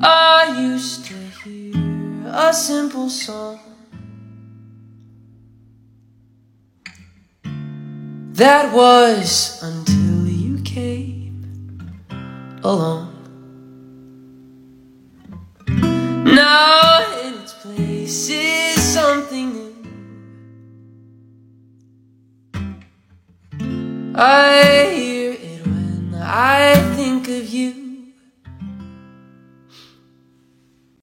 I used to hear a simple song That was until you came along. Now in its place is something new. I hear it when I think of you.